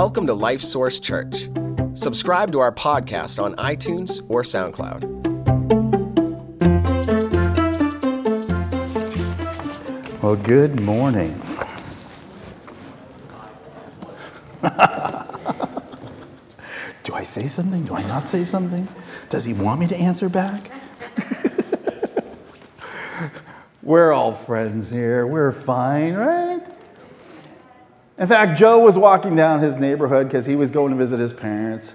Welcome to Life Source Church. Subscribe to our podcast on iTunes or SoundCloud. Well, good morning. Do I say something? Do I not say something? Does he want me to answer back? We're all friends here. We're fine, right? In fact, Joe was walking down his neighborhood because he was going to visit his parents.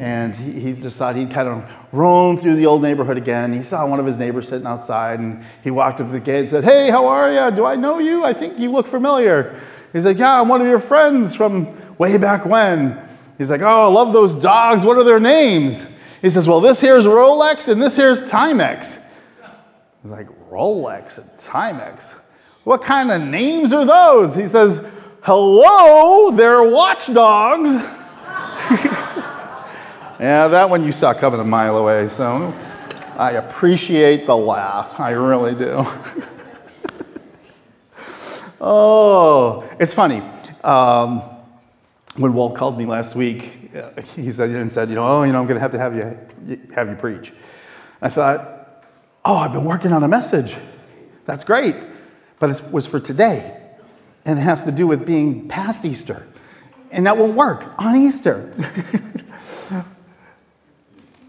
And he, he just thought he'd kind of roam through the old neighborhood again. He saw one of his neighbors sitting outside and he walked up to the gate and said, Hey, how are you? Do I know you? I think you look familiar. He's like, Yeah, I'm one of your friends from way back when. He's like, Oh, I love those dogs. What are their names? He says, Well, this here's Rolex and this here's Timex. He's like, Rolex and Timex? What kind of names are those? He says, Hello, they're watchdogs. yeah, that one you saw coming a mile away. So I appreciate the laugh. I really do. oh, it's funny. Um, when Walt called me last week, uh, he said and said, you know, oh, you know, I'm going to have to have you have you preach. I thought, oh, I've been working on a message. That's great, but it was for today, and it has to do with being past Easter, and that won't work on Easter.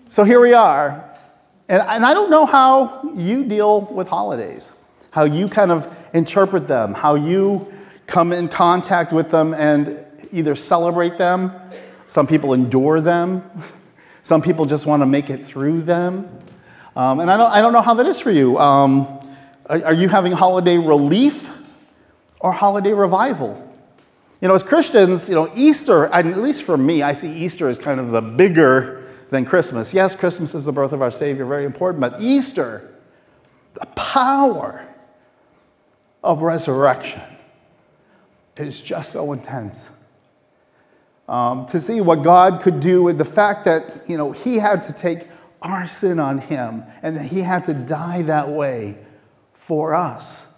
so here we are, and, and I don't know how you deal with holidays, how you kind of interpret them, how you come in contact with them and either celebrate them, some people endure them, some people just want to make it through them. Um, and I don't, I don't know how that is for you. Um, are, are you having holiday relief or holiday revival? You know, as Christians, you know, Easter, at least for me, I see Easter as kind of the bigger than Christmas. Yes, Christmas is the birth of our Savior, very important, but Easter, the power of resurrection is just so intense. Um, to see what God could do with the fact that, you know, He had to take our sin on Him and that He had to die that way for us.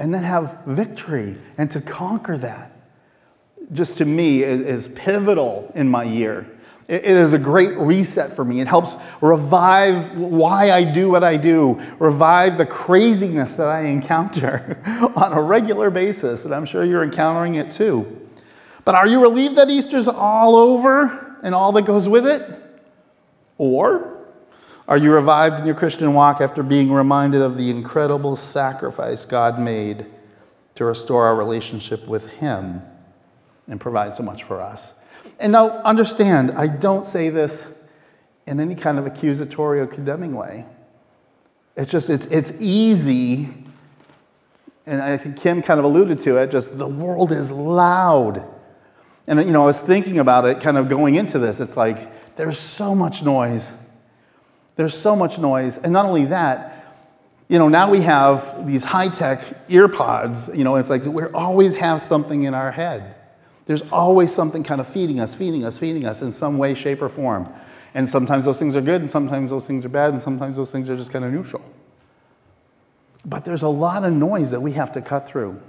And then have victory and to conquer that, just to me, is, is pivotal in my year. It, it is a great reset for me. It helps revive why I do what I do, revive the craziness that I encounter on a regular basis. And I'm sure you're encountering it too. But are you relieved that Easter's all over and all that goes with it? Or are you revived in your Christian walk after being reminded of the incredible sacrifice God made to restore our relationship with Him and provide so much for us? And now, understand, I don't say this in any kind of accusatory or condemning way. It's just, it's, it's easy, and I think Kim kind of alluded to it, just the world is loud. And, you know, I was thinking about it kind of going into this. It's like, there's so much noise. There's so much noise. And not only that, you know, now we have these high tech earpods. You know, it's like we always have something in our head. There's always something kind of feeding us, feeding us, feeding us in some way, shape, or form. And sometimes those things are good, and sometimes those things are bad, and sometimes those things are just kind of neutral. But there's a lot of noise that we have to cut through.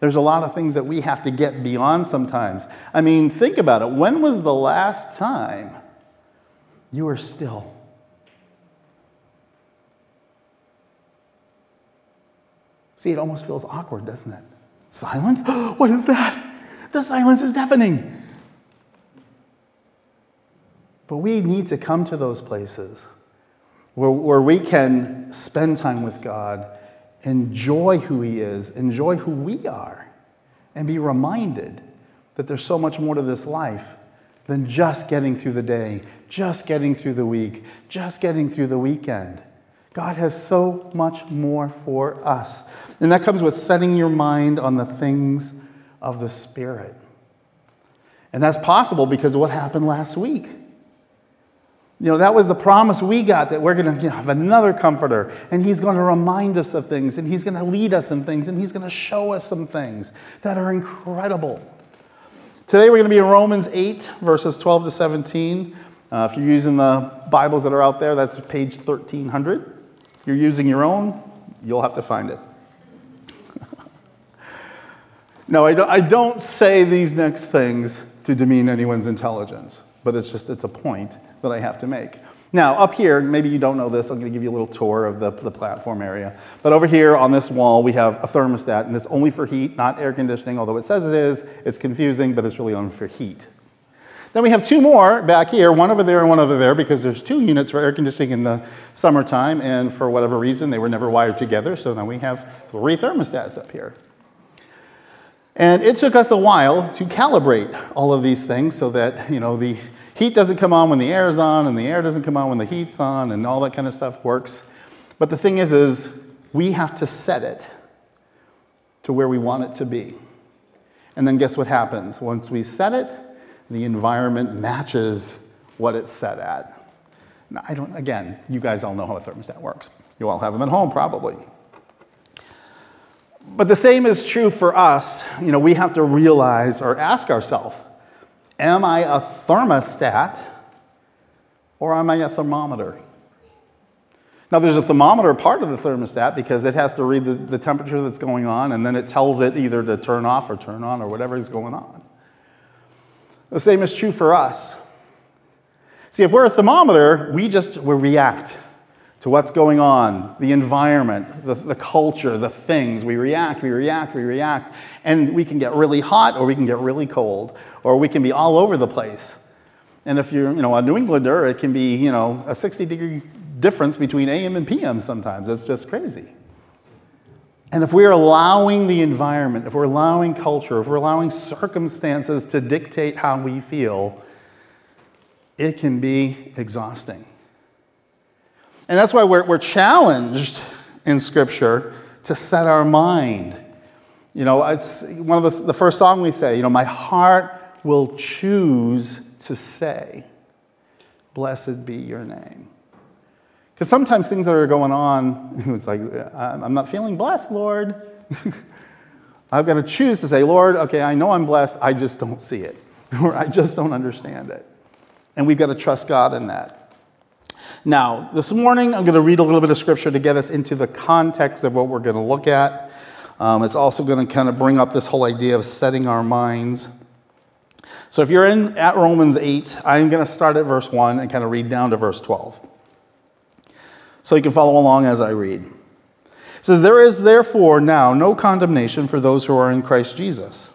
There's a lot of things that we have to get beyond sometimes. I mean, think about it. When was the last time you were still? See, it almost feels awkward, doesn't it? Silence? what is that? The silence is deafening. But we need to come to those places where, where we can spend time with God enjoy who He is, enjoy who we are, and be reminded that there's so much more to this life than just getting through the day, just getting through the week, just getting through the weekend. God has so much more for us. And that comes with setting your mind on the things of the Spirit. And that's possible because of what happened last week. You know, that was the promise we got that we're going to you know, have another comforter, and he's going to remind us of things, and he's going to lead us in things, and he's going to show us some things that are incredible. Today we're going to be in Romans 8, verses 12 to 17. Uh, if you're using the Bibles that are out there, that's page 1300. You're using your own, you'll have to find it. No, I don't, I don't say these next things to demean anyone's intelligence, but it's just, it's a point that I have to make. Now, up here, maybe you don't know this, I'm going to give you a little tour of the, the platform area. But over here on this wall, we have a thermostat, and it's only for heat, not air conditioning, although it says it is. It's confusing, but it's really only for heat. Then we have two more back here, one over there and one over there, because there's two units for air conditioning in the summertime, and for whatever reason, they were never wired together, so now we have three thermostats up here. And it took us a while to calibrate all of these things so that, you know, the heat doesn't come on when the air is on, and the air doesn't come on when the heat's on, and all that kind of stuff works. But the thing is, is we have to set it to where we want it to be. And then guess what happens? Once we set it, the environment matches what it's set at. Now, I don't, again, you guys all know how a thermostat works. You all have them at home, probably. But the same is true for us. You know, we have to realize or ask ourselves Am I a thermostat or am I a thermometer? Now, there's a thermometer part of the thermostat because it has to read the, the, temperature that's going on and then it tells it either to turn off or turn on or whatever is going on. The same is true for us. See, if we're a thermometer, we just we react to what's going on, the environment, the, the culture, the things. We react, we react, we react. And we can get really hot or we can get really cold or we can be all over the place. And if you're, you know, a New Englander, it can be, you know, a 60 degree difference between AM and PM sometimes. It's just crazy. And if we're allowing the environment, if we're allowing culture, if we're allowing circumstances to dictate how we feel, it can be exhausting. And that's why we're, we're challenged in Scripture to set our mind. You know, it's one of the, the first song we say, you know, my heart will choose to say, Blessed be your name. Because sometimes things that are going on, it's like, I'm not feeling blessed, Lord. I've got to choose to say, Lord, okay, I know I'm blessed, I just don't see it, or I just don't understand it. And we've got to trust God in that. Now, this morning, I'm going to read a little bit of scripture to get us into the context of what we're going to look at. Um, it's also going to kind of bring up this whole idea of setting our minds. So if you're in at Romans 8, I'm going to start at verse 1 and kind of read down to verse 12. So you can follow along as I read. It says, There is therefore now no condemnation for those who are in Christ Jesus.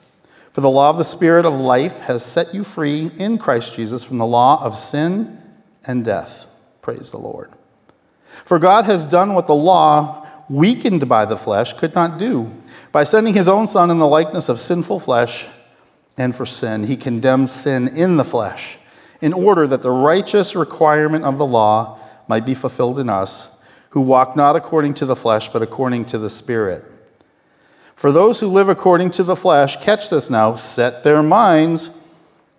For the law of the Spirit of life has set you free in Christ Jesus from the law of sin and death. Praise the Lord. For God has done what the law, weakened by the flesh, could not do. By sending his own Son in the likeness of sinful flesh, and for sin. He condemned sin in the flesh, in order that the righteous requirement of the law might be fulfilled in us, who walk not according to the flesh, but according to the Spirit. For those who live according to the flesh, catch this now, set their minds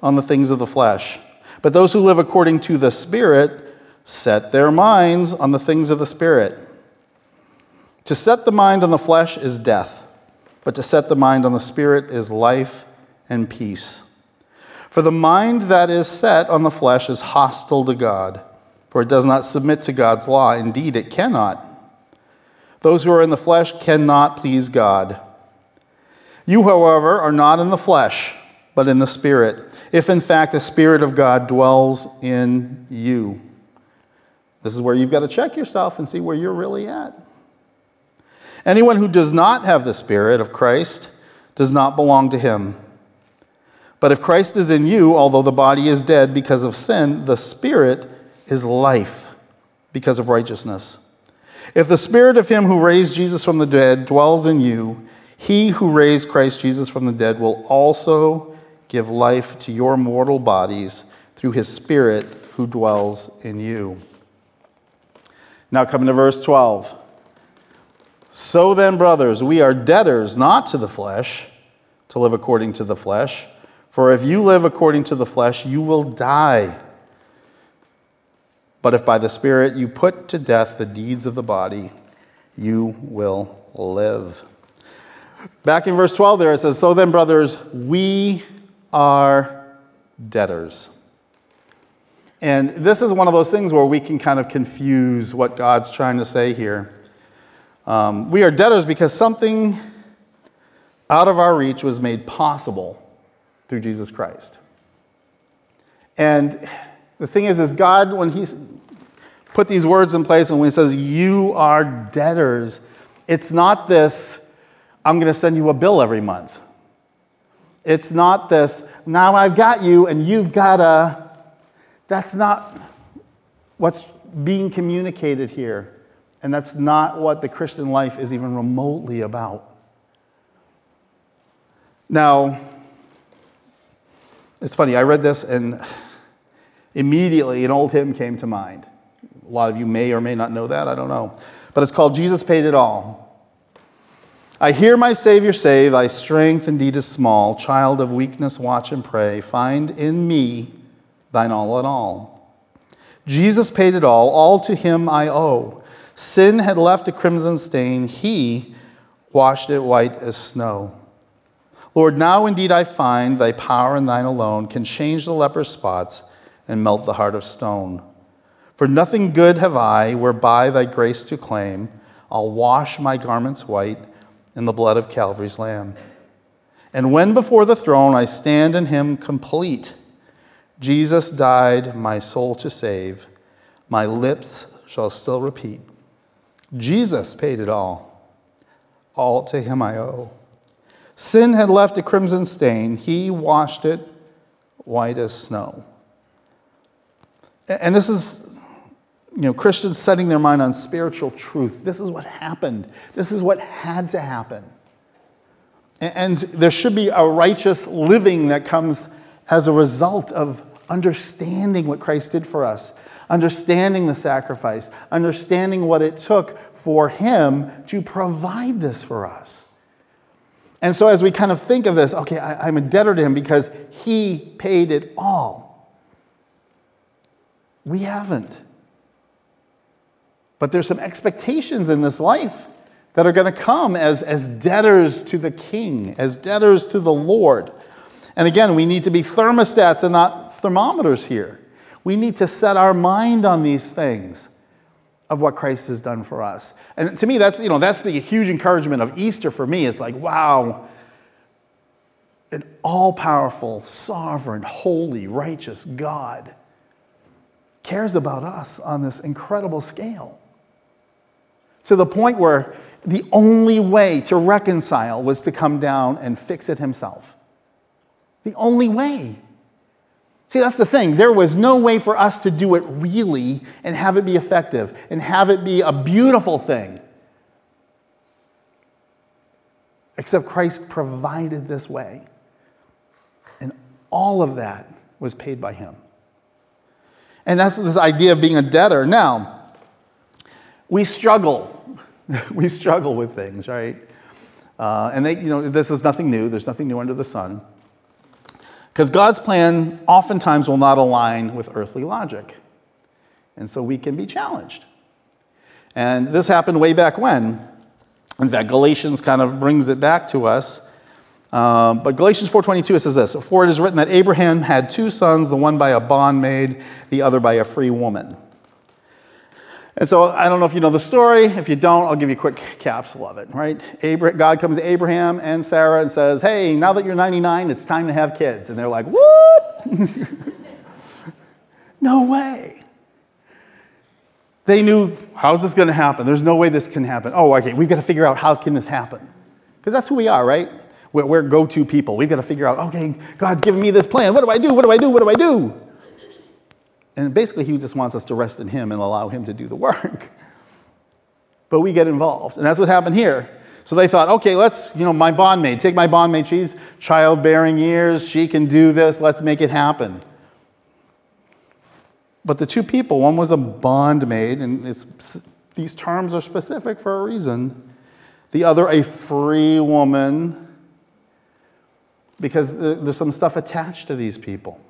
on the things of the flesh. But those who live according to the Spirit, set their minds on the things of the Spirit. To set the mind on the flesh is death, but to set the mind on the Spirit is life and peace. For the mind that is set on the flesh is hostile to God, for it does not submit to God's law. Indeed, it cannot. Those who are in the flesh cannot please God. You, however, are not in the flesh, but in the Spirit, if in fact the Spirit of God dwells in you. This is where you've got to check yourself and see where you're really at. Anyone who does not have the Spirit of Christ does not belong to him. But if Christ is in you, although the body is dead because of sin, the spirit is life because of righteousness. If the spirit of him who raised Jesus from the dead dwells in you, he who raised Christ Jesus from the dead will also give life to your mortal bodies through his spirit who dwells in you. Now, coming to verse 12. So then, brothers, we are debtors not to the flesh, to live according to the flesh. For if you live according to the flesh, you will die. But if by the Spirit you put to death the deeds of the body, you will live. Back in verse 12 there it says, So then, brothers, we are debtors. And this is one of those things where we can kind of confuse what God's trying to say here. Um, we are debtors because something out of our reach was made possible through Jesus Christ. And the thing is, is God, when He put these words in place and when He says, You are debtors, it's not this, I'm going to send you a bill every month. It's not this, now I've got you and you've got a. That's not what's being communicated here. And that's not what the Christian life is even remotely about. Now, it's funny, I read this and immediately an old hymn came to mind. A lot of you may or may not know that, I don't know. But it's called Jesus Paid It All. I hear my Savior say, Thy strength indeed is small. Child of weakness, watch and pray. Find in me thine all in all. Jesus paid it all, all to him I owe. Sin had left a crimson stain, he washed it white as snow. Lord, now indeed I find thy power and thine alone can change the leper's spots and melt the heart of stone. For nothing good have I whereby thy grace to claim. I'll wash my garments white in the blood of Calvary's Lamb. And when before the throne I stand in him complete, Jesus died my soul to save, my lips shall still repeat. Jesus paid it all, all to him I owe. Sin had left a crimson stain, he washed it white as snow. And this is you know, Christians setting their mind on spiritual truth. This is what happened. This is what had to happen. And there should be a righteous living that comes as a result of understanding what Christ did for us, understanding the sacrifice, understanding what it took for Him to provide this for us. And so, as we kind of think of this, okay, I, am a debtor to Him because He paid it all. We haven't. But there's some expectations in this life that are going to come as, as debtors to the king, as debtors to the Lord. And again, we need to be thermostats and not thermometers here. We need to set our mind on these things of what Christ has done for us. And to me, that's, you know, that's the huge encouragement of Easter for me. It's like, wow, an all powerful, sovereign, holy, righteous God cares about us on this incredible scale to the point where the only way to reconcile was to come down and fix it himself. The only way. See, that's the thing. There was no way for us to do it really and have it be effective and have it be a beautiful thing. Except Christ provided this way. And all of that was paid by him. And that's this idea of being a debtor. Now, we struggle we struggle with things, right? Uh, and they, you know, this is nothing new. There's nothing new under the sun. Because God's plan oftentimes will not align with earthly logic. And so we can be challenged. And this happened way back when. In fact, Galatians kind of brings it back to us. Um, but Galatians 4.22, it says this, For it is written that Abraham had two sons, the one by a bondmaid, the other by a free woman. And so I don't know if you know the story. If you don't, I'll give you a quick capsule of it, right? God comes to Abraham and Sarah and says, Hey, now that you're 99, it's time to have kids. And they're like, What? no way. They knew, how's this going to happen? There's no way this can happen. Oh, okay, we've got to figure out how can this happen. Because that's who we are, right? We're, we're go-to people. We've got to figure out, okay, God's given me this plan. What do I do? What do I do? What do I do? And basically, he just wants us to rest in him and allow him to do the work. But we get involved. And that's what happened here. So they thought, okay, let's, you know, my bondmaid, take my bondmaid. She's childbearing years. She can do this. Let's make it happen. But the two people, one was a bondmaid, and these terms are specific for a reason. The other, a free woman, because there's some stuff attached to these people.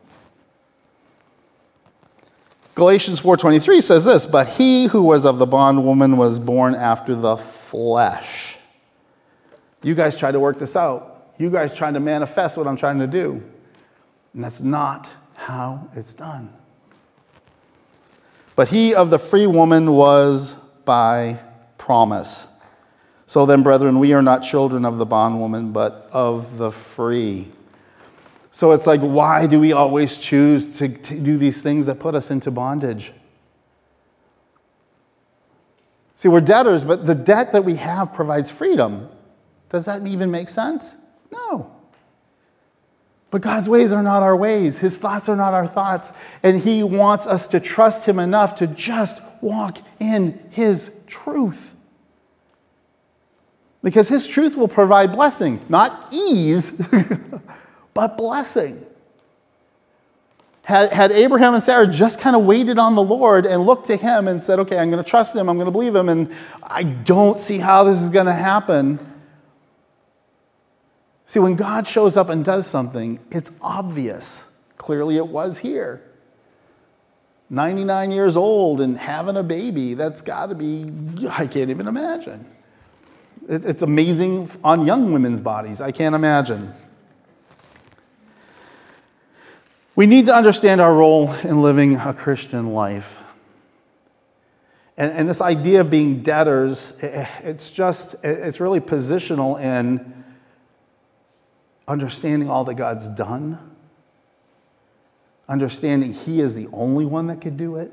Galatians 4:23 says this, but he who was of the bondwoman was born after the flesh. You guys tried to work this out. You guys tried to manifest what I'm trying to do. And that's not how it's done. But he of the free woman was by promise. So then, brethren, we are not children of the bondwoman, but of the free. So it's like, why do we always choose to, to do these things that put us into bondage? See, we're debtors, but the debt that we have provides freedom. Does that even make sense? No. But God's ways are not our ways. His thoughts are not our thoughts. And He wants us to trust Him enough to just walk in His truth. Because His truth will provide blessing, not ease, but blessing. Had, had Abraham and Sarah just kind of waited on the Lord and looked to Him and said, okay, I'm going to trust Him, I'm going to believe Him, and I don't see how this is going to happen. See, when God shows up and does something, it's obvious. Clearly, it was here. 99 years old and having a baby, that's got to be, I can't even imagine. It's amazing on young women's bodies. I can't imagine. We need to understand our role in living a Christian life. And, and this idea of being debtors, it's just, it's really positional in understanding all that God's done, understanding He is the only one that could do it,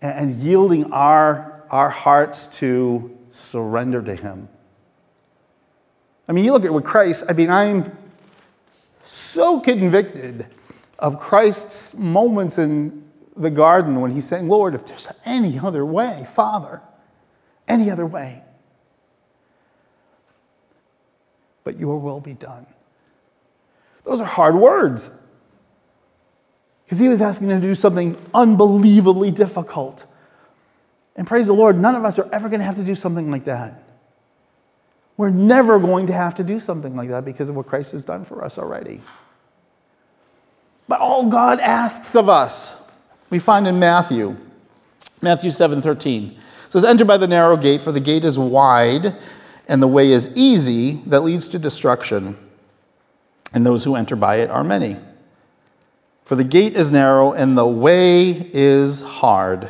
and yielding our, our hearts to surrender to Him. I mean, you look at what Christ, I mean, I'm so convicted of Christ's moments in the garden when he's saying, Lord, if there's any other way, Father, any other way, but your will be done. Those are hard words. Because he was asking him to do something unbelievably difficult. And praise the Lord, none of us are ever going to have to do something like that. We're never going to have to do something like that because of what Christ has done for us already. But all God asks of us, we find in Matthew, Matthew 7 13. It says, Enter by the narrow gate, for the gate is wide and the way is easy that leads to destruction, and those who enter by it are many. For the gate is narrow and the way is hard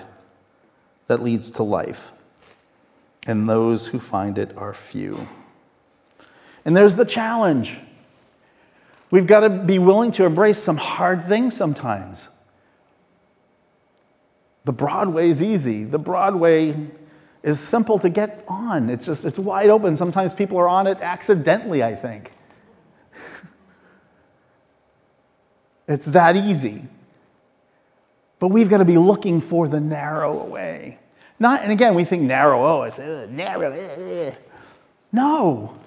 that leads to life, and those who find it are few. And there's the challenge. We've got to be willing to embrace some hard things sometimes. The broad is easy. The broad way is simple to get on. It's just, it's wide open. Sometimes people are on it accidentally, I think. it's that easy. But we've got to be looking for the narrow way. Not, and again, we think narrow, oh, it's uh, narrow. Uh, uh. No.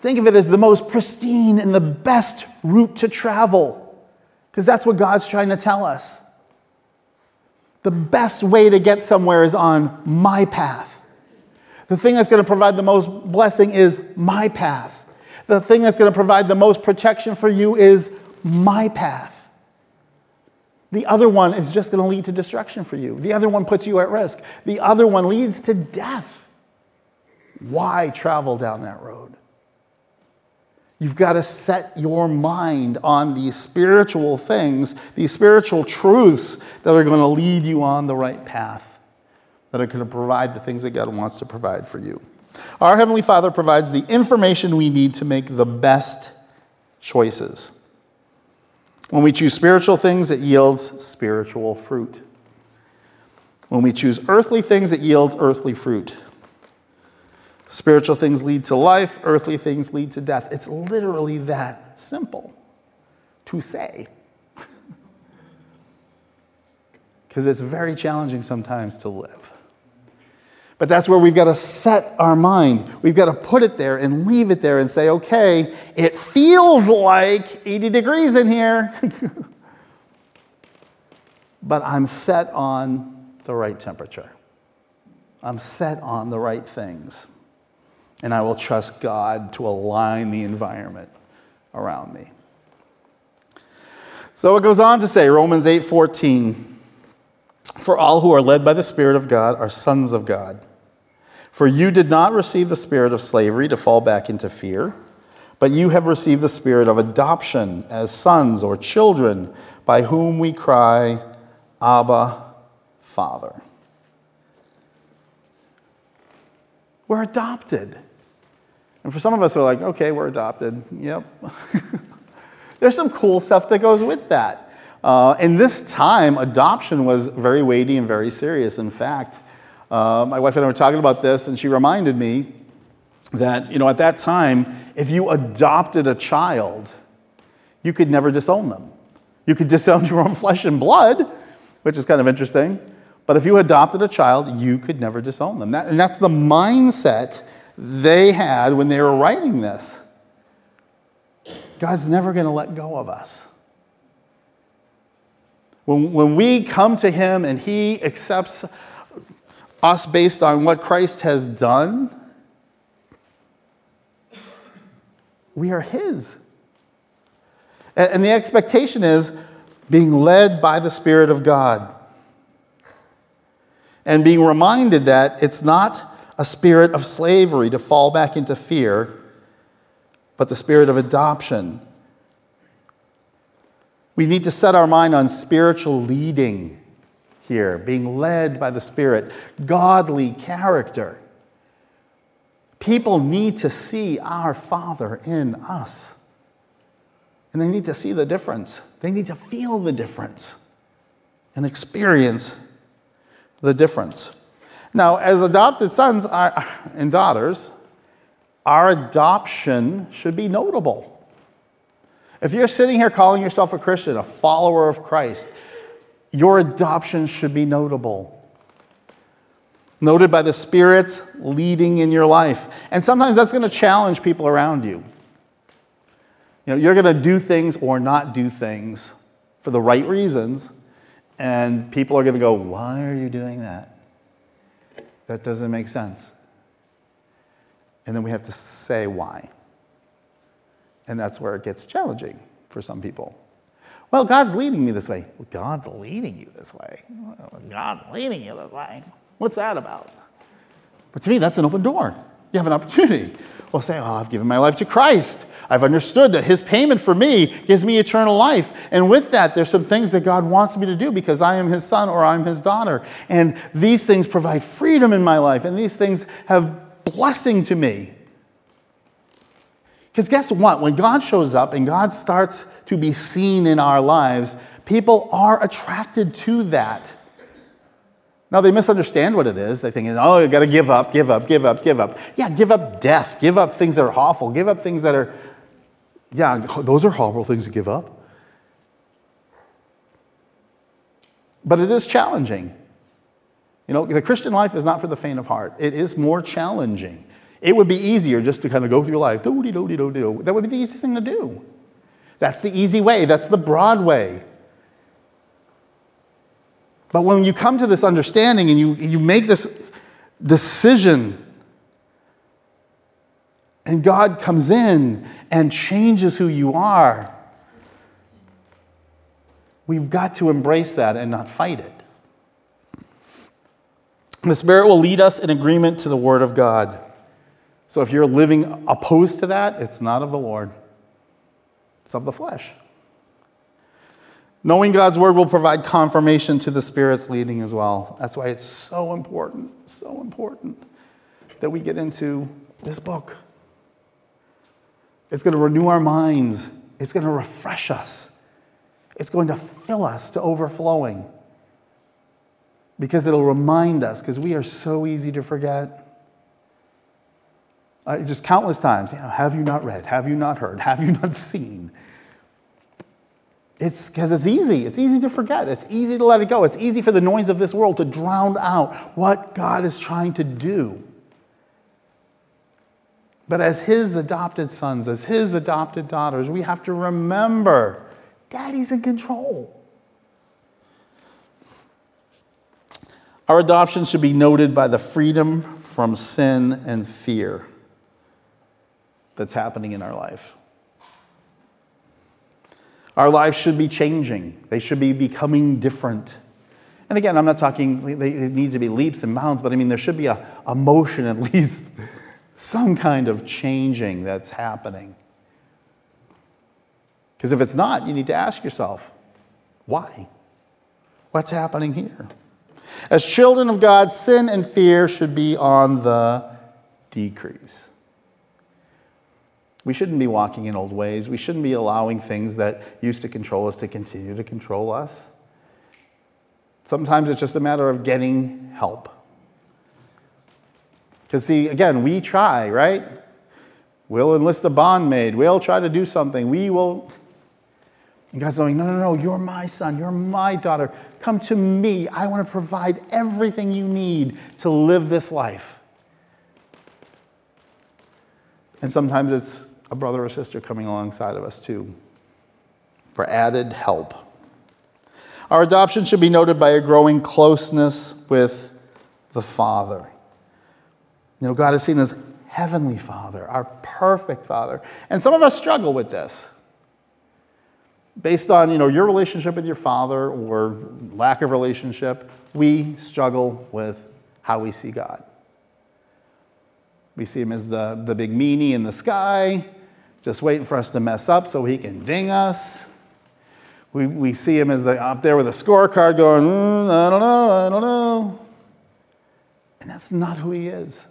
Think of it as the most pristine and the best route to travel, because that's what God's trying to tell us. The best way to get somewhere is on my path. The thing that's going to provide the most blessing is my path. The thing that's going to provide the most protection for you is my path. The other one is just going to lead to destruction for you. The other one puts you at risk. The other one leads to death. Why travel down that road? You've got to set your mind on these spiritual things, these spiritual truths that are going to lead you on the right path, that are going to provide the things that God wants to provide for you. Our Heavenly Father provides the information we need to make the best choices. When we choose spiritual things, it yields spiritual fruit. When we choose earthly things, it yields earthly fruit. Spiritual things lead to life, earthly things lead to death. It's literally that simple to say. Because it's very challenging sometimes to live. But that's where we've got to set our mind. We've got to put it there and leave it there and say, okay, it feels like 80 degrees in here, but I'm set on the right temperature. I'm set on the right things and I will trust God to align the environment around me. So it goes on to say, Romans 8:14, for all who are led by the Spirit of God are sons of God. For you did not receive the spirit of slavery to fall back into fear, but you have received the spirit of adoption as sons or children, by whom we cry, Abba, Father. We're adopted. And for some of us, we're like, okay, we're adopted. Yep. There's some cool stuff that goes with that. Uh, in this time, adoption was very weighty and very serious. In fact, uh, my wife and I were talking about this, and she reminded me that, you know, at that time, if you adopted a child, you could never disown them. You could disown your own flesh and blood, which is kind of interesting. But if you adopted a child, you could never disown them. That, and that's the mindset they had when they were writing this. God's never going to let go of us. When, when we come to Him and He accepts us based on what Christ has done, we are His. And, and the expectation is being led by the Spirit of God and being reminded that it's not a spirit of slavery to fall back into fear, but the spirit of adoption. We need to set our mind on spiritual leading here, being led by the Spirit, godly character. People need to see our Father in us. And they need to see the difference. They need to feel the difference and experience the difference. Now, as adopted sons and daughters, our adoption should be notable. If you're sitting here calling yourself a Christian, a follower of Christ, your adoption should be notable. Noted by the Spirit leading in your life. And sometimes that's going to challenge people around you. You know, you're going to do things or not do things for the right reasons, and people are going to go, Why are you doing that? That doesn't make sense. And then we have to say why. And that's where it gets challenging for some people. Well, God's leading me this way. Well, God's leading you this way. God's leading you this way. What's that about? But to me, that's an open door. You have an opportunity. Well, say, Oh, I've given my life to Christ. I've understood that His payment for me gives me eternal life. And with that, there's some things that God wants me to do because I am His son or I'm His daughter. And these things provide freedom in my life, and these things have blessing to me. Because guess what? When God shows up and God starts to be seen in our lives, people are attracted to that. Now, they misunderstand what it is. They think, oh, you got to give up, give up, give up, give up. Yeah, give up death, give up things that are awful, give up things that are yeah, those are horrible things to give up. But it is challenging. You know, the Christian life is not for the faint of heart. It is more challenging. It would be easier just to kind of go through life. That would be the easiest thing to do. That's the easy way. That's the broad way. But when you come to this understanding and you, you make this decision and God comes in and changes who you are. We've got to embrace that and not fight it. The Spirit will lead us in agreement to the Word of God. So if you're living opposed to that, it's not of the Lord, it's of the flesh. Knowing God's Word will provide confirmation to the Spirit's leading as well. That's why it's so important, so important that we get into this book. It's going to renew our minds. It's going to refresh us. It's going to fill us to overflowing. Because it'll remind us, because we are so easy to forget. Uh, just countless times, you know, have you not read? Have you not heard? Have you not seen? It's because it's easy. It's easy to forget. It's easy to let it go. It's easy for the noise of this world to drown out what God is trying to do. But as his adopted sons, as his adopted daughters, we have to remember daddy's in control. Our adoption should be noted by the freedom from sin and fear that's happening in our life. Our lives should be changing, they should be becoming different. And again, I'm not talking, they need to be leaps and bounds, but I mean, there should be a, a motion at least some kind of changing that's happening. Because if it's not, you need to ask yourself, why? What's happening here? As children of God, sin and fear should be on the decrease. We shouldn't be walking in old ways. We shouldn't be allowing things that used to control us to continue to control us. Sometimes it's just a matter of getting help. Because, see, again, we try, right? We'll enlist a bondmaid. We'll try to do something. We will. And God's going, no, no, no, you're my son. You're my daughter. Come to me. I want to provide everything you need to live this life. And sometimes it's a brother or sister coming alongside of us too for added help. Our adoption should be noted by a growing closeness with the Father. You know, God is seen as Heavenly Father, our perfect Father. And some of us struggle with this. Based on, you know, your relationship with your father or lack of relationship, we struggle with how we see God. We see him as the, the big meanie in the sky, just waiting for us to mess up so he can ding us. We, we see him as the, up there with a scorecard going, mm, I don't know, I don't know. And that's not who he is.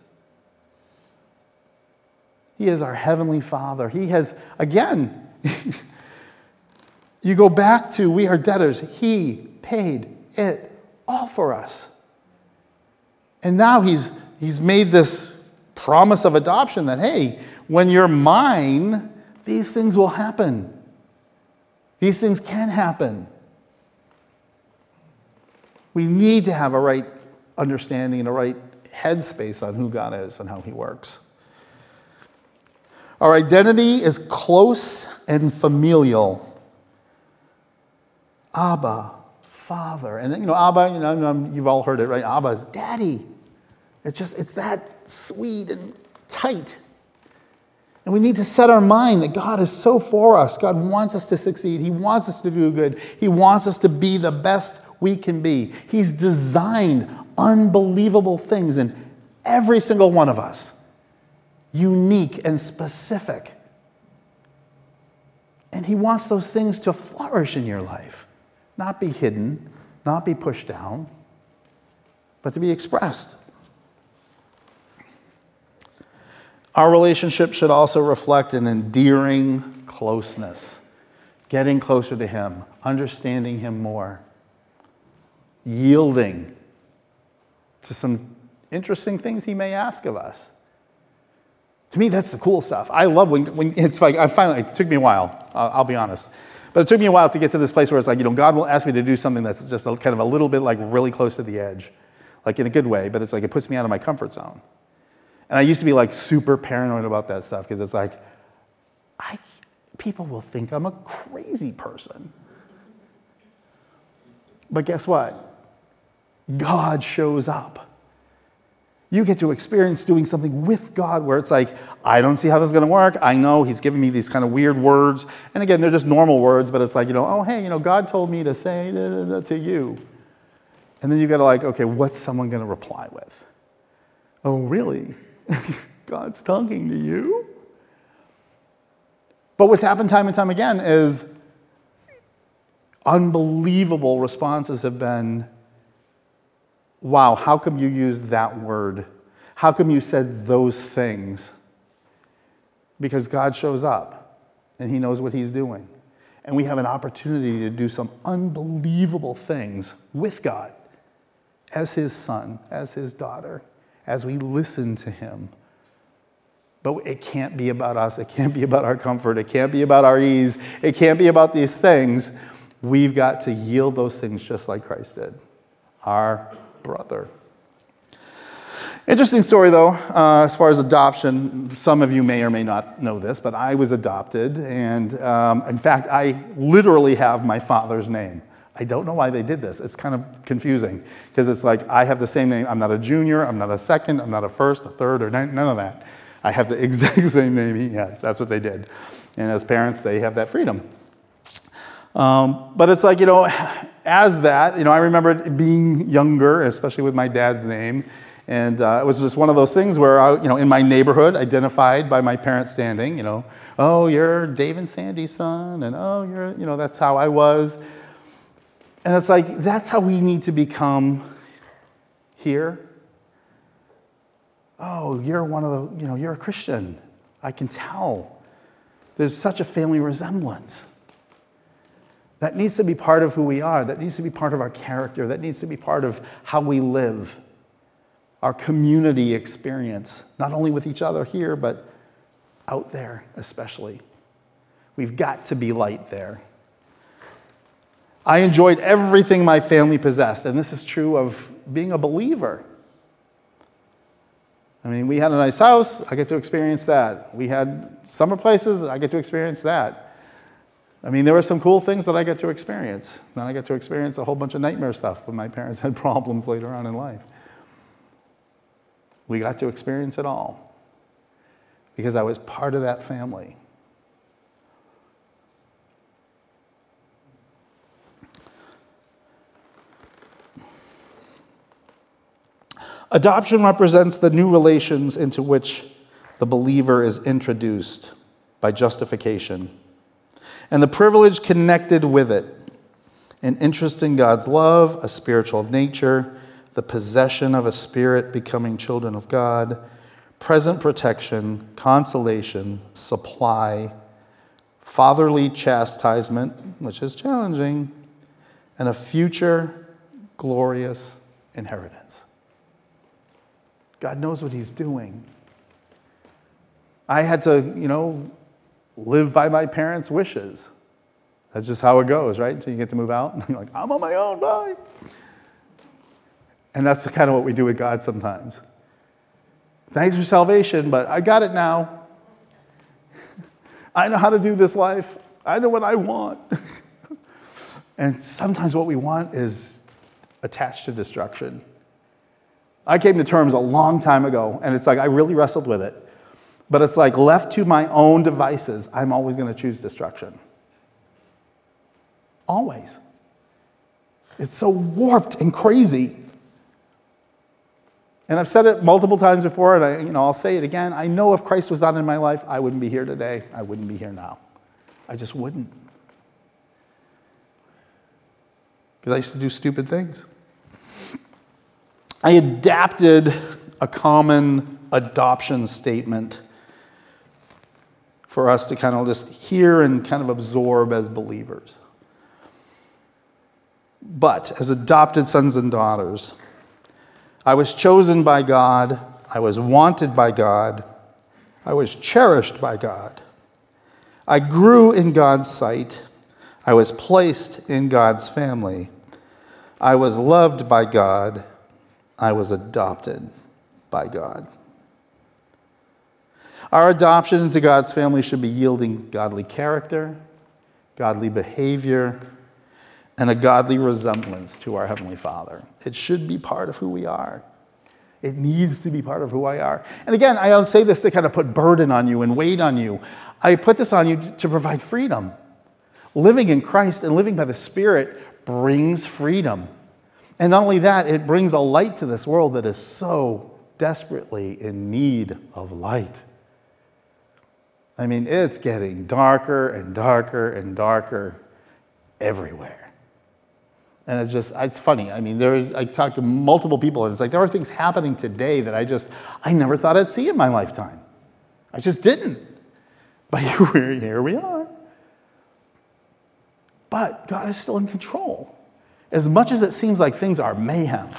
He is our Heavenly Father. He has, again, you go back to we are debtors. He paid it all for us. And now he's, he's made this promise of adoption that, hey, when you're mine, these things will happen. These things can happen. We need to have a right understanding and a right headspace on who God is and how he works. Our identity is close and familial. Abba, Father. And you know, Abba, you know, you've all heard it, right? Abba is daddy. It's just, it's that sweet and tight. And we need to set our mind that God is so for us. God wants us to succeed. He wants us to do good. He wants us to be the best we can be. He's designed unbelievable things in every single one of us, unique and specific. And He wants those things to flourish in your life, not be hidden, not be pushed down, but to be expressed. Our relationship should also reflect an endearing closeness, getting closer to Him, understanding Him more, yielding to some interesting things He may ask of us. To me, that's the cool stuff. I love when, when it's like, I finally, it took me a while, I'll, I'll be honest. But it took me a while to get to this place where it's like, you know, God will ask me to do something that's just a, kind of a little bit like really close to the edge, like in a good way, but it's like it puts me out of my comfort zone. And I used to be like super paranoid about that stuff because it's like, I, people will think I'm a crazy person. But guess what? God shows up. You get to experience doing something with God where it's like, I don't see how this is going to work. I know He's giving me these kind of weird words. And again, they're just normal words, but it's like, you know, oh, hey, you know, God told me to say to you. And then you got to like, okay, what's someone going to reply with? Oh, really? God's talking to you? But what's happened time and time again is unbelievable responses have been wow, how come you used that word? How come you said those things? Because God shows up and He knows what He's doing. And we have an opportunity to do some unbelievable things with God as His son, as His daughter as we listen to Him. But it can't be about us. It can't be about our comfort. It can't be about our ease. It can't be about these things. We've got to yield those things just like Christ did, our brother. Interesting story, though, uh, as far as adoption. Some of you may or may not know this, but I was adopted. And um, in fact, I literally have my father's name. I don't know why they did this. It's kind of confusing because it's like I have the same name. I'm not a junior, I'm not a second, I'm not a first, a third, or none of that. I have the exact same name. Yes, that's what they did. And as parents, they have that freedom. Um, but it's like, you know, as that, you know, I remember being younger, especially with my dad's name. And uh, it was just one of those things where, I, you know, in my neighborhood, identified by my parents standing, you know, oh, you're Dave and Sandy's son, and oh, you're, you know, that's how I was. And it's like, that's how we need to become here. Oh, you're one of the, you know, you're a Christian. I can tell. There's such a family resemblance. That needs to be part of who we are. That needs to be part of our character. That needs to be part of how we live, our community experience, not only with each other here, but out there especially. We've got to be light there. I enjoyed everything my family possessed, and this is true of being a believer. I mean, we had a nice house, I get to experience that. We had summer places, I get to experience that. I mean, there were some cool things that I get to experience. Then I get to experience a whole bunch of nightmare stuff when my parents had problems later on in life. We got to experience it all because I was part of that family. Adoption represents the new relations into which the believer is introduced by justification and the privilege connected with it an interest in God's love, a spiritual nature, the possession of a spirit becoming children of God, present protection, consolation, supply, fatherly chastisement, which is challenging, and a future glorious inheritance. God knows what He's doing. I had to, you know, live by my parents' wishes. That's just how it goes, right? Until you get to move out. And you're like, I'm on my own, bye. And that's kind of what we do with God sometimes. Thanks for salvation, but I got it now. I know how to do this life. I know what I want. and sometimes what we want is attached to destruction. I came to terms a long time ago, and it's like I really wrestled with it. But it's like left to my own devices, I'm always going to choose destruction. Always. It's so warped and crazy. And I've said it multiple times before, and I, you know, I'll say it again. I know if Christ was not in my life, I wouldn't be here today. I wouldn't be here now. I just wouldn't. Because I used to do stupid things. I adapted a common adoption statement for us to kind of just hear and kind of absorb as believers. But as adopted sons and daughters, I was chosen by God, I was wanted by God, I was cherished by God. I grew in God's sight, I was placed in God's family, I was loved by God I was adopted by God. Our adoption into God's family should be yielding godly character, godly behavior, and a godly resemblance to our Heavenly Father. It should be part of who we are. It needs to be part of who I are. And again, I don't say this to kind of put burden on you and weight on you. I put this on you to provide freedom. Living in Christ and living by the Spirit brings freedom. And not only that, it brings a light to this world that is so desperately in need of light. I mean, it's getting darker and darker and darker everywhere. And it's just, it's funny. I mean, there, I talked to multiple people, and it's like there are things happening today that I just, I never thought I'd see in my lifetime. I just didn't. But here we are. But God is still in control. As much as it seems like things are mayhem,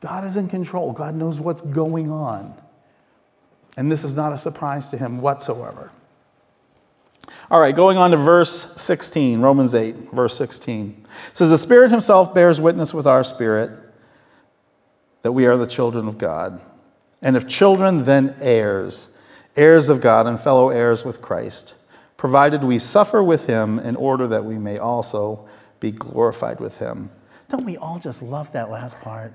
God is in control. God knows what's going on. And this is not a surprise to him whatsoever. All right, going on to verse 16, Romans 8, verse 16. It says, The Spirit Himself bears witness with our spirit that we are the children of God. And if children, then heirs, heirs of God and fellow heirs with Christ, provided we suffer with Him in order that we may also be glorified with him. Don't we all just love that last part?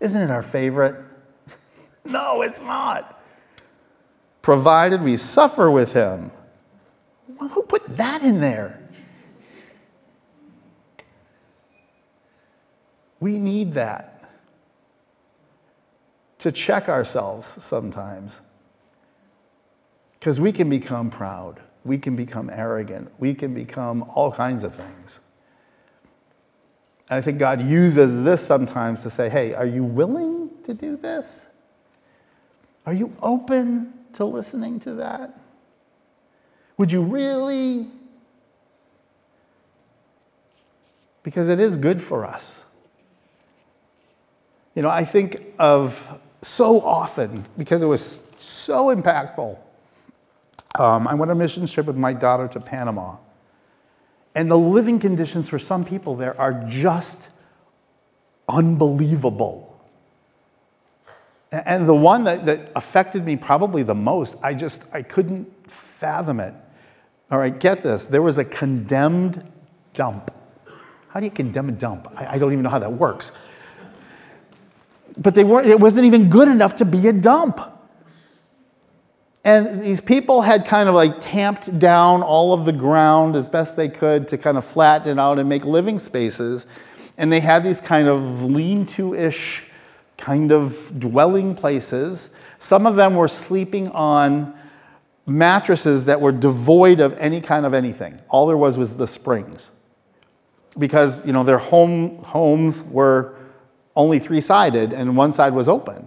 Isn't it our favorite? no, it's not. Provided we suffer with him. Well, who put that in there? We need that to check ourselves sometimes. Because we can become proud, we can become arrogant, we can become all kinds of things. And I think God uses this sometimes to say, hey, are you willing to do this? Are you open to listening to that? Would you really? Because it is good for us. You know, I think of so often, because it was so impactful. Um, I went on a mission trip with my daughter to Panama. And the living conditions for some people there are just unbelievable. And the one that, that affected me probably the most, I just, I couldn't fathom it. All right, get this. There was a condemned dump. How do you condemn a dump? I, I don't even know how that works. But they weren't, it wasn't even good enough to be a dump. And these people had kind of like tamped down all of the ground as best they could to kind of flatten it out and make living spaces. And they had these kind of lean to ish kind of dwelling places. Some of them were sleeping on mattresses that were devoid of any kind of anything. All there was was the springs. Because, you know, their home, homes were only three sided and one side was open.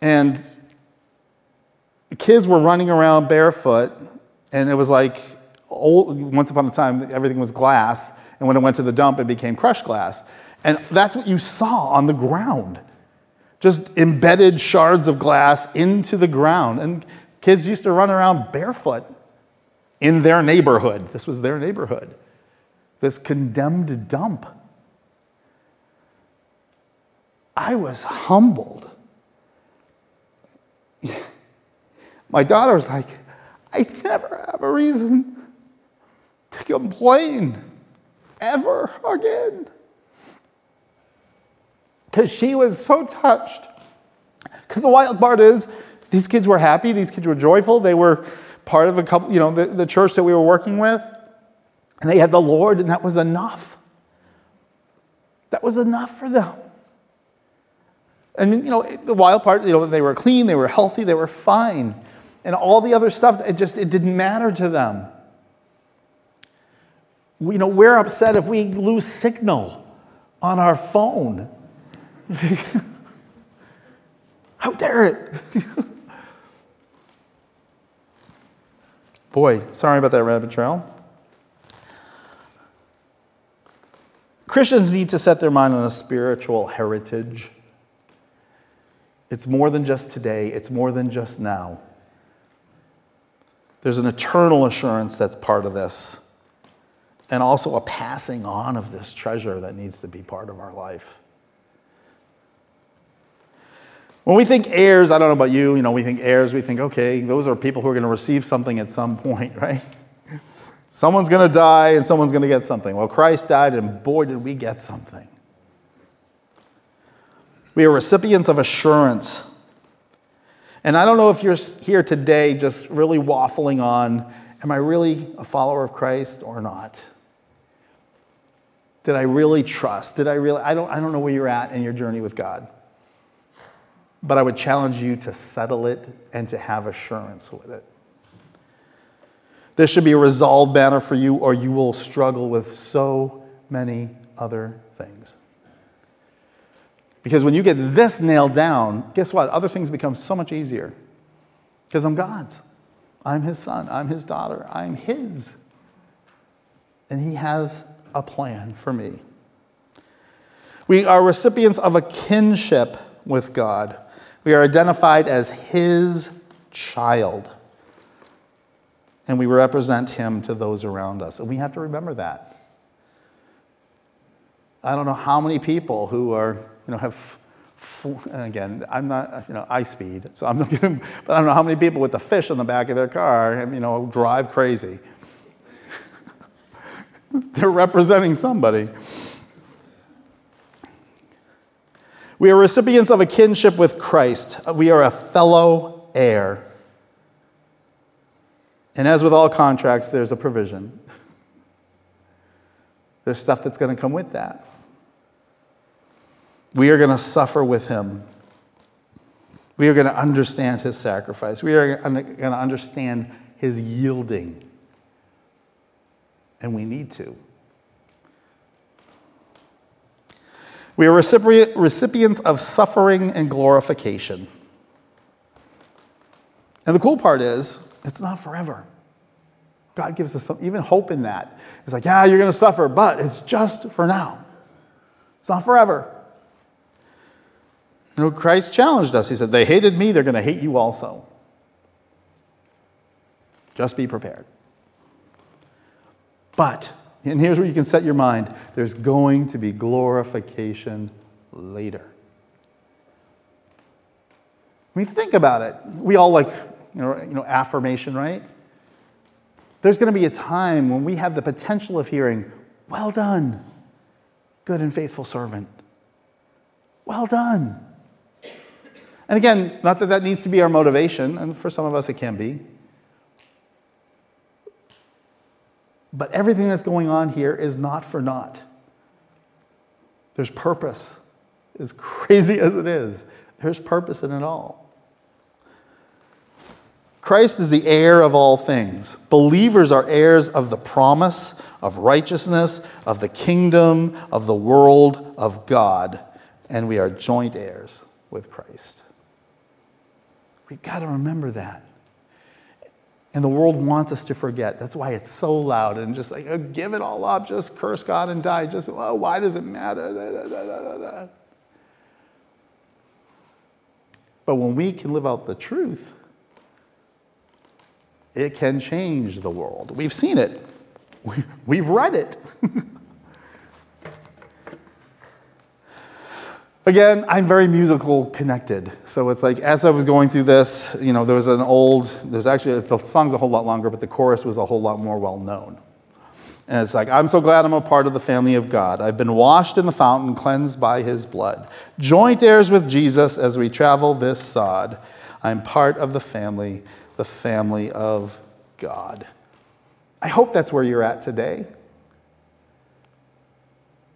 And kids were running around barefoot, and it was like old, once upon a time, everything was glass, and when it went to the dump, it became crushed glass. And that's what you saw on the ground just embedded shards of glass into the ground. And kids used to run around barefoot in their neighborhood. This was their neighborhood, this condemned dump. I was humbled. My daughter was like, I never have a reason to complain ever again. Because she was so touched. Because the wild part is, these kids were happy, these kids were joyful, they were part of a couple, you know, the, the church that we were working with, and they had the Lord, and that was enough. That was enough for them. I mean, you know, the wild part, you know, they were clean, they were healthy, they were fine. And all the other stuff, it just it didn't matter to them. You know, we're upset if we lose signal on our phone. How dare it? Boy, sorry about that rabbit trail. Christians need to set their mind on a spiritual heritage. It's more than just today, it's more than just now. There's an eternal assurance that's part of this, and also a passing on of this treasure that needs to be part of our life. When we think heirs, I don't know about you, you know, we think heirs, we think, okay, those are people who are going to receive something at some point, right? Someone's going to die and someone's going to get something. Well, Christ died, and boy, did we get something. We are recipients of assurance. And I don't know if you're here today just really waffling on, am I really a follower of Christ or not? Did I really trust? Did I really? I don't, I don't know where you're at in your journey with God. But I would challenge you to settle it and to have assurance with it. This should be a resolved banner for you, or you will struggle with so many other things. Because when you get this nailed down, guess what? Other things become so much easier. Because I'm God's. I'm his son. I'm his daughter. I'm his. And he has a plan for me. We are recipients of a kinship with God. We are identified as his child. And we represent him to those around us. And we have to remember that. I don't know how many people who are you know, have, again, I'm not, you know, I speed, so I'm not gonna, but I don't know how many people with the fish on the back of their car, you know, drive crazy. They're representing somebody. We are recipients of a kinship with Christ. We are a fellow heir. And as with all contracts, there's a provision. There's stuff that's going to come with that. We are going to suffer with him. We are going to understand his sacrifice. We are going to understand his yielding. And we need to. We are recipients of suffering and glorification. And the cool part is, it's not forever. God gives us some, even hope in that. It's like, yeah, you're going to suffer, but it's just for now. It's not forever. You know, Christ challenged us. He said, They hated me, they're going to hate you also. Just be prepared. But, and here's where you can set your mind there's going to be glorification later. I mean, think about it. We all like, you know, you know affirmation, right? There's going to be a time when we have the potential of hearing, Well done, good and faithful servant. Well done. And again, not that that needs to be our motivation, and for some of us it can be. But everything that's going on here is not for naught. There's purpose. As crazy as it is, there's purpose in it all. Christ is the heir of all things. Believers are heirs of the promise, of righteousness, of the kingdom, of the world of God, and we are joint heirs with Christ. We've got to remember that. And the world wants us to forget. That's why it's so loud and just like, oh, give it all up, just curse God and die. Just, oh, why does it matter? Da, da, da, but when we can live out the truth, it can change the world. We've seen it, we've read it. Again, I'm very musical connected. So it's like, as I was going through this, you know, there was an old, there's actually, the song's a whole lot longer, but the chorus was a whole lot more well known. And it's like, I'm so glad I'm a part of the family of God. I've been washed in the fountain, cleansed by his blood. Joint heirs with Jesus as we travel this sod. I'm part of the family the family of God. I hope that's where you're at today.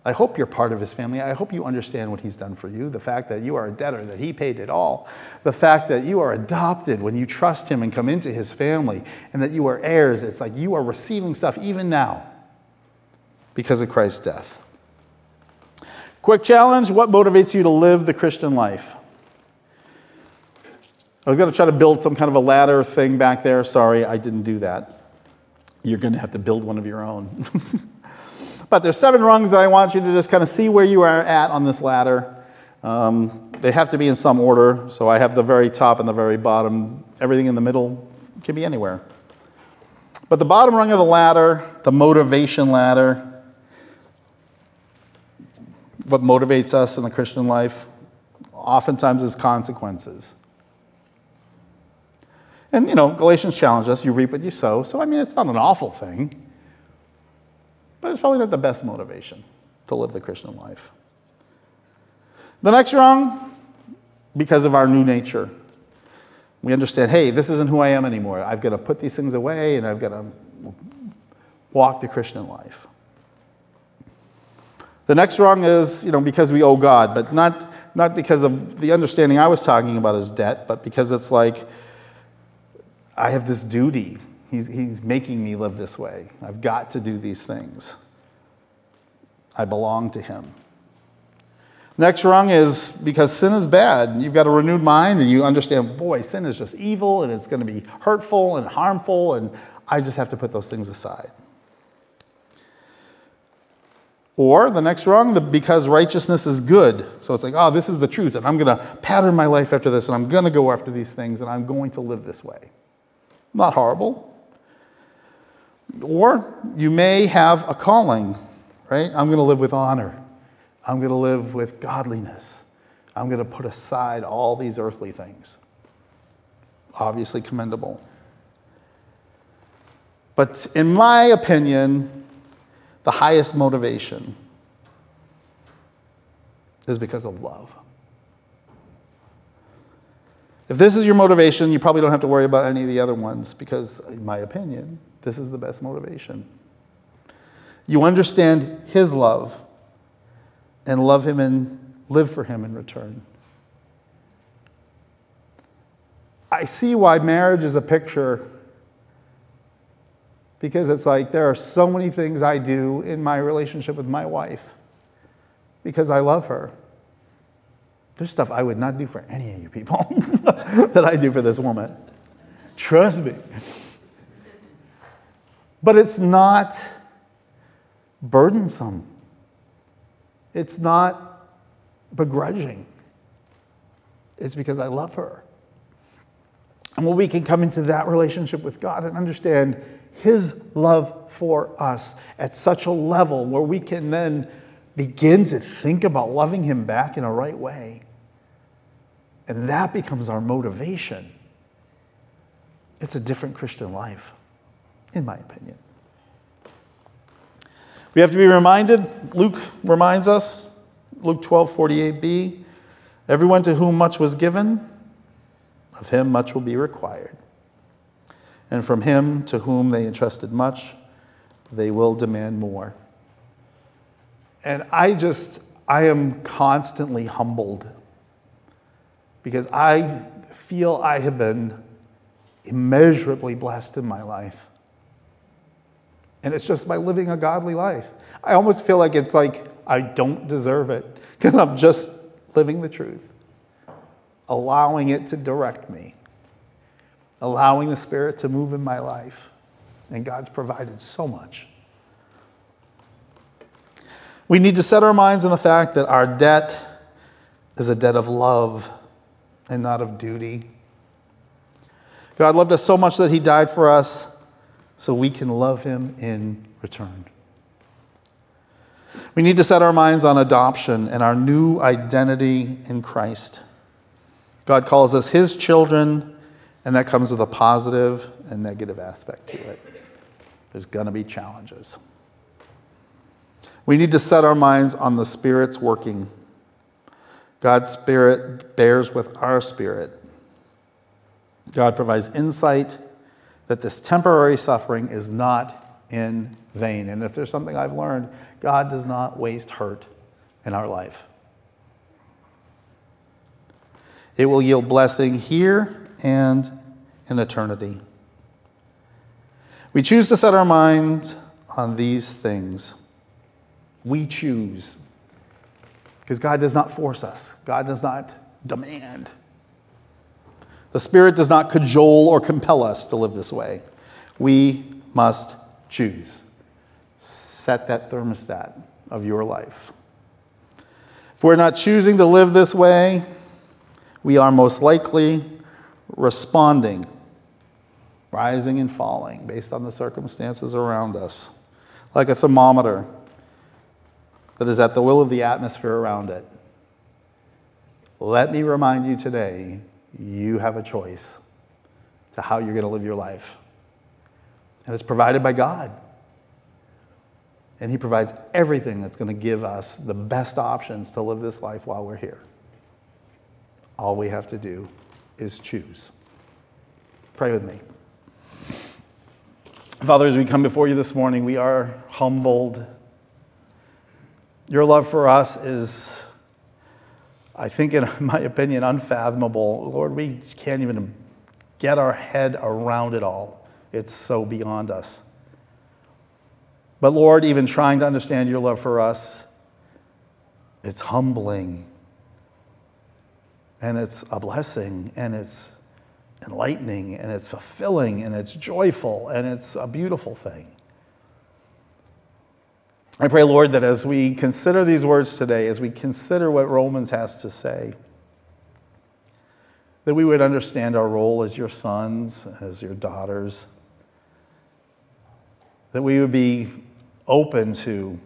I hope you're part of his family. I hope you understand what he's done for you. The fact that you are a debtor, that he paid it all. The fact that you are adopted when you trust him and come into his family, and that you are heirs. It's like you are receiving stuff even now because of Christ's death. Quick challenge what motivates you to live the Christian life? I was going to try to build some kind of a ladder thing back there. Sorry, I didn't do that. You're going to have to build one of your own. but there's seven rungs that I want you to just kind of see where you are at on this ladder. Um, they have to be in some order. So I have the very top and the very bottom. Everything in the middle can be anywhere. But the bottom rung of the ladder, the motivation ladder, what motivates us in the Christian life, oftentimes is consequences. And, you know, Galatians challenge us you reap what you sow. So, I mean, it's not an awful thing, but it's probably not the best motivation to live the Christian life. The next wrong, because of our new nature. We understand, hey, this isn't who I am anymore. I've got to put these things away and I've got to walk the Christian life. The next wrong is, you know, because we owe God, but not, not because of the understanding I was talking about as debt, but because it's like, I have this duty. He's, he's making me live this way. I've got to do these things. I belong to Him. Next rung is because sin is bad. You've got a renewed mind and you understand, boy, sin is just evil and it's going to be hurtful and harmful, and I just have to put those things aside. Or the next rung, the, because righteousness is good. So it's like, oh, this is the truth, and I'm going to pattern my life after this, and I'm going to go after these things, and I'm going to live this way. Not horrible. Or you may have a calling, right? I'm going to live with honor. I'm going to live with godliness. I'm going to put aside all these earthly things. Obviously commendable. But in my opinion, the highest motivation is because of love. If this is your motivation, you probably don't have to worry about any of the other ones because, in my opinion, this is the best motivation. You understand His love and love Him and live for Him in return. I see why marriage is a picture because it's like there are so many things I do in my relationship with my wife because I love her. There's stuff I would not do for any of you people that I do for this woman. Trust me. But it's not burdensome. It's not begrudging. It's because I love her. And when we can come into that relationship with God and understand His love for us at such a level where we can then begin to think about loving Him back in a right way, and that becomes our motivation, it's a different Christian life, in my opinion. We have to be reminded, Luke reminds us, Luke 12, 48b, everyone to whom much was given, of him much will be required. And from him to whom they entrusted much, they will demand more. And I just, I am constantly humbled because I feel I have been immeasurably blessed in my life. And it's just by living a godly life. I almost feel like it's like I don't deserve it because I'm just living the truth, allowing it to direct me, allowing the Spirit to move in my life. And God's provided so much. We need to set our minds on the fact that our debt is a debt of love and not of duty. God loved us so much that He died for us so we can love him in return. We need to set our minds on adoption and our new identity in Christ. God calls us his children, and that comes with a positive and negative aspect to it. There's going to be challenges. We need to set our minds on the Spirit's working. God's Spirit bears with our spirit. God provides insight that this temporary suffering is not in vain. And if there's something I've learned, God does not waste hurt in our life. It will yield blessing here and in eternity. We choose to set our minds on these things. We choose. Because God does not force us, God does not demand. The Spirit does not cajole or compel us to live this way. We must choose. Set that thermostat of your life. If we're not choosing to live this way, we are most likely responding, rising and falling based on the circumstances around us, like a thermometer that is at the will of the atmosphere around it. Let me remind you today you have a choice to how you're going to live your life. And it's provided by God. And He provides everything that's going to give us the best options to live this life while we're here. All we have to do is choose. Pray with me. Father, as we come before you this morning, we are humbled. Your love for us is I think, in my opinion, unfathomable. Lord, we can't even get our head around it all. It's so beyond us. But Lord, even trying to understand your love for us, it's humbling. And it's a blessing, and it's enlightening, and it's fulfilling, and it's joyful, and it's a beautiful thing. I pray, Lord, that as we consider these words today, as we consider what Romans has to say, that we would understand our role as your sons, as your daughters, that we would be open to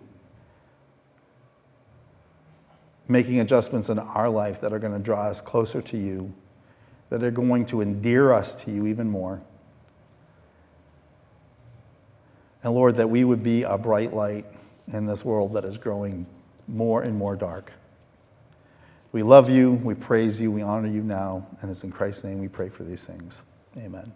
making adjustments in our life that are going to draw us closer to you, that are going to endear us to you even more. And Lord, that we would be a bright light in this world that is growing more and more dark. We love you, we praise you, we honor you now, and it's in Christ's name we pray for these things. Amen.